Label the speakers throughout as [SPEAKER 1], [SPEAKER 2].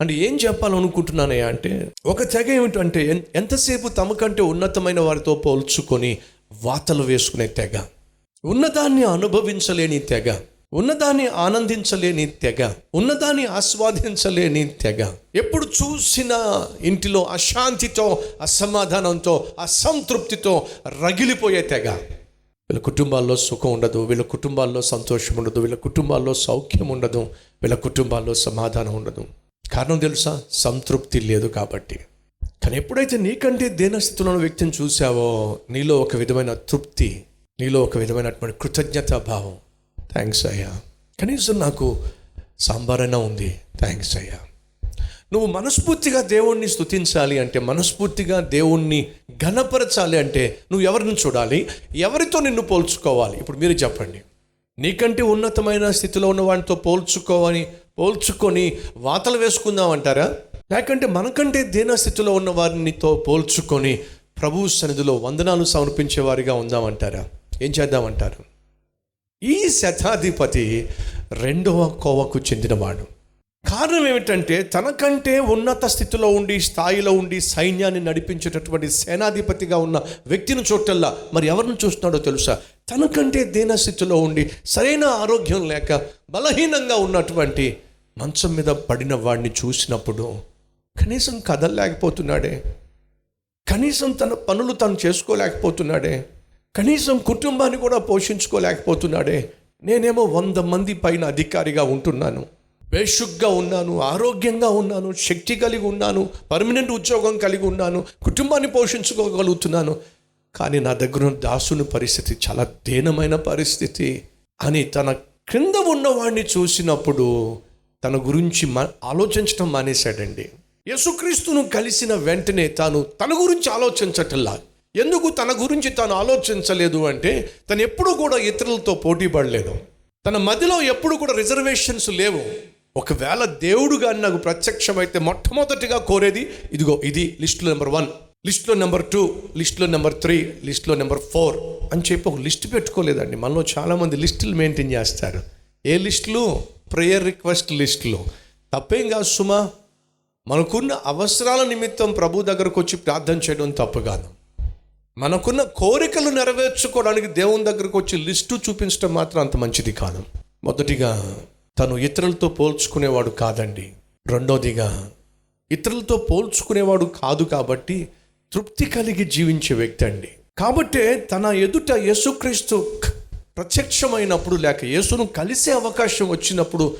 [SPEAKER 1] అంటే ఏం చెప్పాలనుకుంటున్నానయ్యా అంటే ఒక తెగ ఏమిటంటే ఎంతసేపు తమకంటే ఉన్నతమైన వారితో పోల్చుకొని వాతలు వేసుకునే తెగ ఉన్నదాన్ని అనుభవించలేని తెగ ఉన్నదాన్ని ఆనందించలేని తెగ ఉన్నదాన్ని ఆస్వాదించలేని తెగ ఎప్పుడు చూసిన ఇంటిలో అశాంతితో అసమాధానంతో అసంతృప్తితో రగిలిపోయే తెగ. వీళ్ళ కుటుంబాల్లో సుఖం ఉండదు వీళ్ళ కుటుంబాల్లో సంతోషం ఉండదు వీళ్ళ కుటుంబాల్లో సౌఖ్యం ఉండదు వీళ్ళ కుటుంబాల్లో సమాధానం ఉండదు. కారణం తెలుసా? సంతృప్తి లేదు కాబట్టి. కానీ ఎప్పుడైతే నీకంటే దేనస్థితిలో ఉన్న వ్యక్తిని చూసావో నీలో ఒక విధమైన తృప్తి నీలో ఒక విధమైనటువంటి కృతజ్ఞతా భావం. థ్యాంక్స్ అయ్యా. కనీసం నాకు సాంబారైనా ఉంది. థ్యాంక్స్ అయ్యా. నువ్వు మనస్ఫూర్తిగా దేవుణ్ణి స్థుతించాలి అంటే మనస్ఫూర్తిగా దేవుణ్ణి ఘనపరచాలి అంటే నువ్వు ఎవరిని చూడాలి? ఎవరితో నిన్ను పోల్చుకోవాలి? ఇప్పుడు మీరు చెప్పండి. నీకంటే ఉన్నతమైన స్థితిలో ఉన్న వాడితో పోల్చుకోవని పోల్చుకొని వాతలు వేసుకుందాం అంటారా లేకంటే మనకంటే దీనస్థితిలో ఉన్న వారినితో పోల్చుకొని ప్రభు సన్నిధిలో వందనాలు సమర్పించే వారిగా ఉందామంటారా? ఏం చేద్దామంటారు? ఈ శతాధిపతి రెండవ కోవకు చెందినవాడు. కారణం ఏమిటంటే తనకంటే ఉన్నత స్థితిలో ఉండి స్థాయిలో ఉండి సైన్యాన్ని నడిపించేటటువంటి సేనాధిపతిగా ఉన్న వ్యక్తిని చోటల్లా మరి ఎవరిని చూస్తున్నాడో తెలుసా? తనకంటే దీన స్థితిలో ఉండి సరైన ఆరోగ్యం లేక బలహీనంగా ఉన్నటువంటి మంచం మీద పడిన వాడిని చూసినప్పుడు కనీసం కదలలేకపోతున్నాడే. కనీసం తన పనులు తను చేసుకోలేకపోతున్నాడే. కనీసం కుటుంబాన్ని కూడా పోషించుకోలేకపోతున్నాడే. నేనేమో వంద మంది పైన అధికారిగా ఉంటున్నాను. బేషుగ్గా ఉన్నాను ఆరోగ్యంగా ఉన్నాను శక్తి కలిగి ఉన్నాను పర్మనెంట్ ఉద్యోగం కలిగి ఉన్నాను కుటుంబాన్ని పోషించుకోగలుగుతున్నాను. కానీ నా దగ్గర దాసుని పరిస్థితి చాలా దీనమైన పరిస్థితి. అని తన క్రింద ఉన్నవాడిని చూసినప్పుడు తన గురించి మా ఆలోచించడం మానేశాడండి. యేసుక్రీస్తును కలిసిన వెంటనే తాను తన గురించి ఆలోచించటల్లా ఎందుకు తన గురించి తాను ఆలోచించలేదు అంటే తను ఎప్పుడు కూడా ఇతరులతో పోటీ పడలేదు. తన మదిలో ఎప్పుడు కూడా రిజర్వేషన్స్ లేవు. ఒకవేళ దేవుడు కానీ నాకు ప్రత్యక్షమైతే మొట్టమొదటిగా కోరేది ఇదిగో ఇది లిస్టులో నెంబర్ వన్. లిస్టులో నెంబర్ టూ లిస్టులో నెంబర్ త్రీ లిస్టులో నెంబర్ ఫోర్ అని చెప్పి ఒక లిస్ట్ పెట్టుకోలేదండి. మనలో చాలామంది లిస్టులు మెయింటైన్ చేస్తారు. ఏ లిస్టులు? ప్రేయర్ రిక్వెస్ట్ లిస్ట్లో తప్పేం కాదు సుమా. మనకున్న అవసరాల నిమిత్తం ప్రభు దగ్గరకు వచ్చి ప్రార్థన చేయడం తప్పు కాదు. మనకున్న కోరికలు నెరవేర్చుకోవడానికి దేవుని దగ్గరకు వచ్చి లిస్టు చూపించడం మాత్రం అంత మంచిది కాదు. మొదటిగా తను ఇతరులతో పోల్చుకునేవాడు కాదండి. రెండోదిగా ఇతరులతో పోల్చుకునేవాడు కాదు కాబట్టి తృప్తి కలిగి జీవించే వ్యక్తి అండి. కాబట్టే తన ఎదుట యేసుక్రీస్తు ప్రత్యక్షమైనప్పుడు లేక యేసును కలిసే అవకాశం వచ్చినప్పుడు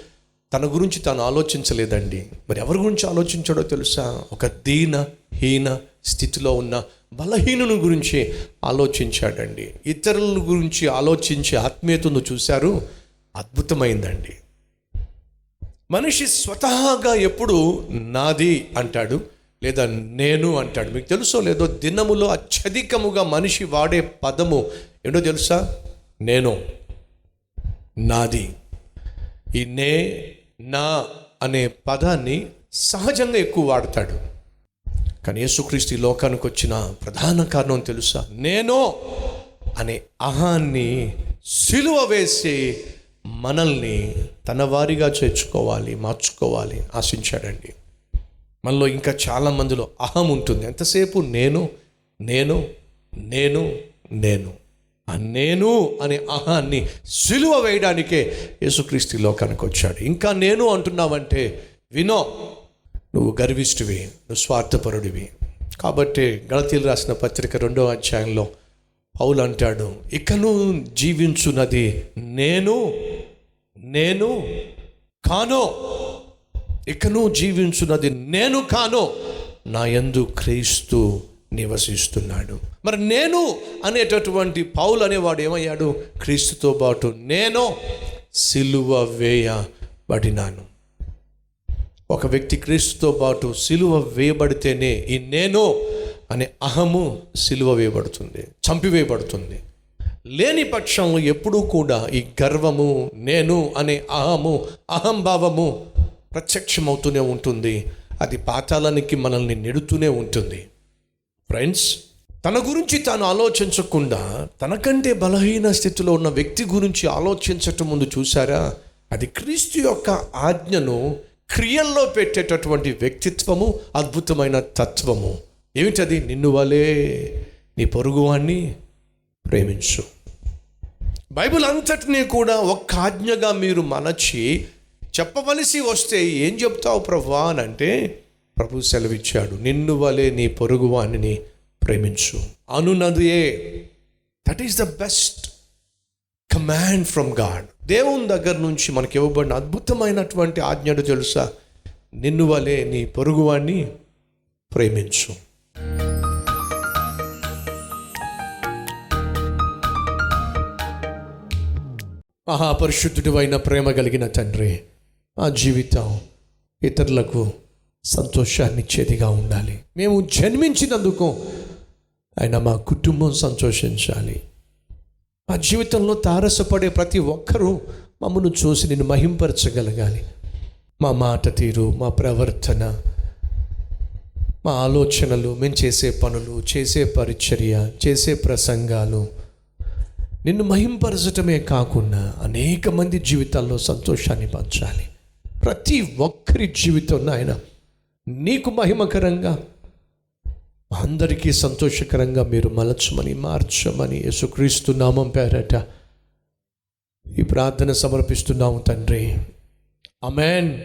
[SPEAKER 1] తన గురించి తాను ఆలోచించలేదండి. మరి ఎవరి గురించి ఆలోచించాడో తెలుసా? ఒక దీన హీన స్థితిలో ఉన్న బలహీనుని గురించి ఆలోచించాడండి. ఇతరుల గురించి ఆలోచించే ఆత్మీయతను చూశారు. అద్భుతమైందండి. మనిషి స్వతహాగా ఎప్పుడు నాది అంటాడు లేదా నేను అంటాడు. మీకు తెలుసో లేదో దినములో అత్యధికముగా మనిషి వాడే పదము. ఏంటో తెలుసా? నేను నాది. ఈ నే నా అనే పదాన్ని సహజంగా ఎక్కువ వాడతాడు. కానీ యేసుక్రీస్తు ఈ లోకానికి వచ్చిన ప్రధాన కారణం తెలుసా? నేను అనే అహాన్ని సిలువ వేసి మనల్ని తన వారిగా చేర్చుకోవాలి మార్చుకోవాలి ఆశించాడండి. మనలో ఇంకా చాలా మందిలో అహం ఉంటుంది. ఎంతసేపు నేను నేను నేను నేను. నేను అనే అహాన్ని సిలువ వేయడానికే యేసుక్రీస్తు లోకానికి వచ్చాడు. ఇంకా నేను అంటున్నావంటే వినో నువ్వు గర్విష్టివి నువ్వు స్వార్థపరుడివి. కాబట్టి గణతీలు రాసిన పత్రిక రెండో అధ్యాయంలో పౌలు అంటాడు ఇకను జీవించున్నది నేను నేను కానో ఇకను జీవించున్నది నేను కానో నా ఎందు క్రీస్తు నివసిస్తున్నాడు. మరి నేను అనేటటువంటి పౌలు అనేవాడు ఏమయ్యాడు? క్రీస్తుతో పాటు నేను సిలువ వేయబడినాను. ఒక వ్యక్తి క్రీస్తుతో పాటు సిలువ వేయబడితేనే ఈ నేను అనే అహము సిలువ వేయబడుతుంది చంపివేయబడుతుంది. లేని పక్షంలో ఎప్పుడూ కూడా ఈ గర్వము నేను అనే అహము అహంభావము ప్రత్యక్షమవుతూనే ఉంటుంది. అది పాతాళానికి మనల్ని నెడుతూనే ఉంటుంది. ఫ్రెండ్స్ తన గురించి తాను ఆలోచించకుండా తనకంటే బలహీన స్థితిలో ఉన్న వ్యక్తి గురించి ఆలోచించటం ముందు చూసారా అది క్రీస్తు యొక్క ఆజ్ఞను క్రియల్లో పెట్టేటటువంటి వ్యక్తిత్వము అద్భుతమైన తత్వము. ఏమిటది? నిన్ను వలే నీ పొరుగువాణ్ణి ప్రేమించు. బైబిల్ అంతటినీ కూడా ఒక్క ఆజ్ఞగా మీరు మనచి చెప్పవలసి వస్తే ఏం చెప్తావు ప్రభు అని అంటే ప్రభు సెలవిచ్చాడు. నిన్ను వలే నీ పొరుగువాణిని ప్రేమించు. అనునదియే that is the best command from God దేవుని దగ్గర నుంచి మనకి ఇవ్వబడిన అద్భుతమైనటువంటి ఆజ్ఞడు తెలుసా? నిన్ను వలే నీ పొరుగువాణ్ణి ప్రేమించు. మహాపరిశుద్ధుడు అయిన ప్రేమ కలిగిన తండ్రి ఆ జీవితం ఇతరులకు సంతోషాన్ని ఇచ్చేదిగా ఉండాలి. మేము జన్మించినందుకు ఆయన మా కుటుంబం సంతోషించాలి. మా జీవితంలో తారసపడే ప్రతి ఒక్కరూ మమ్మను చూసి నిన్ను మహింపరచగలగాలి. మా మాట తీరు మా ప్రవర్తన మా ఆలోచనలు మేము చేసే పనులు చేసే పరిచర్య చేసే ప్రసంగాలు నిన్ను మహింపరచటమే కాకుండా అనేక మంది జీవితాల్లో సంతోషాన్ని పంచాలి. ప్రతి ఒక్కరి జీవితం ఆయన నీకు మహిమకరంగా అందరికీ సంతోషకరంగా మీరు మలచమని మార్చమని యేసుక్రీస్తు నామం పేరట ఈ ప్రార్థన సమర్పిస్తున్నాము తండ్రి. అమెన్